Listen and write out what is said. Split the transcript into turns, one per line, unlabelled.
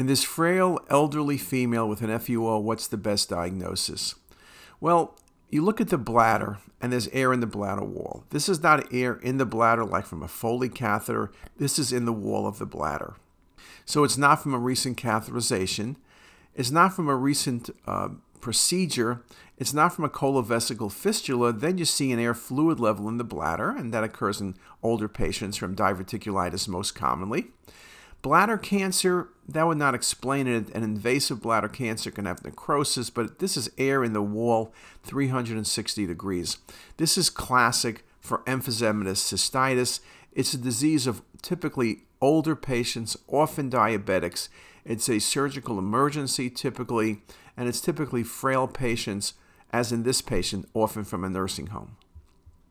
In this frail, elderly female with an FUO, what's the best diagnosis? Well, you look at the bladder and there's air in the bladder wall. This is not air in the bladder like from a Foley catheter. This is in the wall of the bladder. So it's not from a recent catheterization. It's not from a recent uh, procedure. It's not from a colovesical fistula. Then you see an air fluid level in the bladder, and that occurs in older patients from diverticulitis most commonly. Bladder cancer, that would not explain it. An invasive bladder cancer can have necrosis, but this is air in the wall 360 degrees. This is classic for emphysematous cystitis. It's a disease of typically older patients, often diabetics. It's a surgical emergency typically, and it's typically frail patients, as in this patient, often from a nursing home.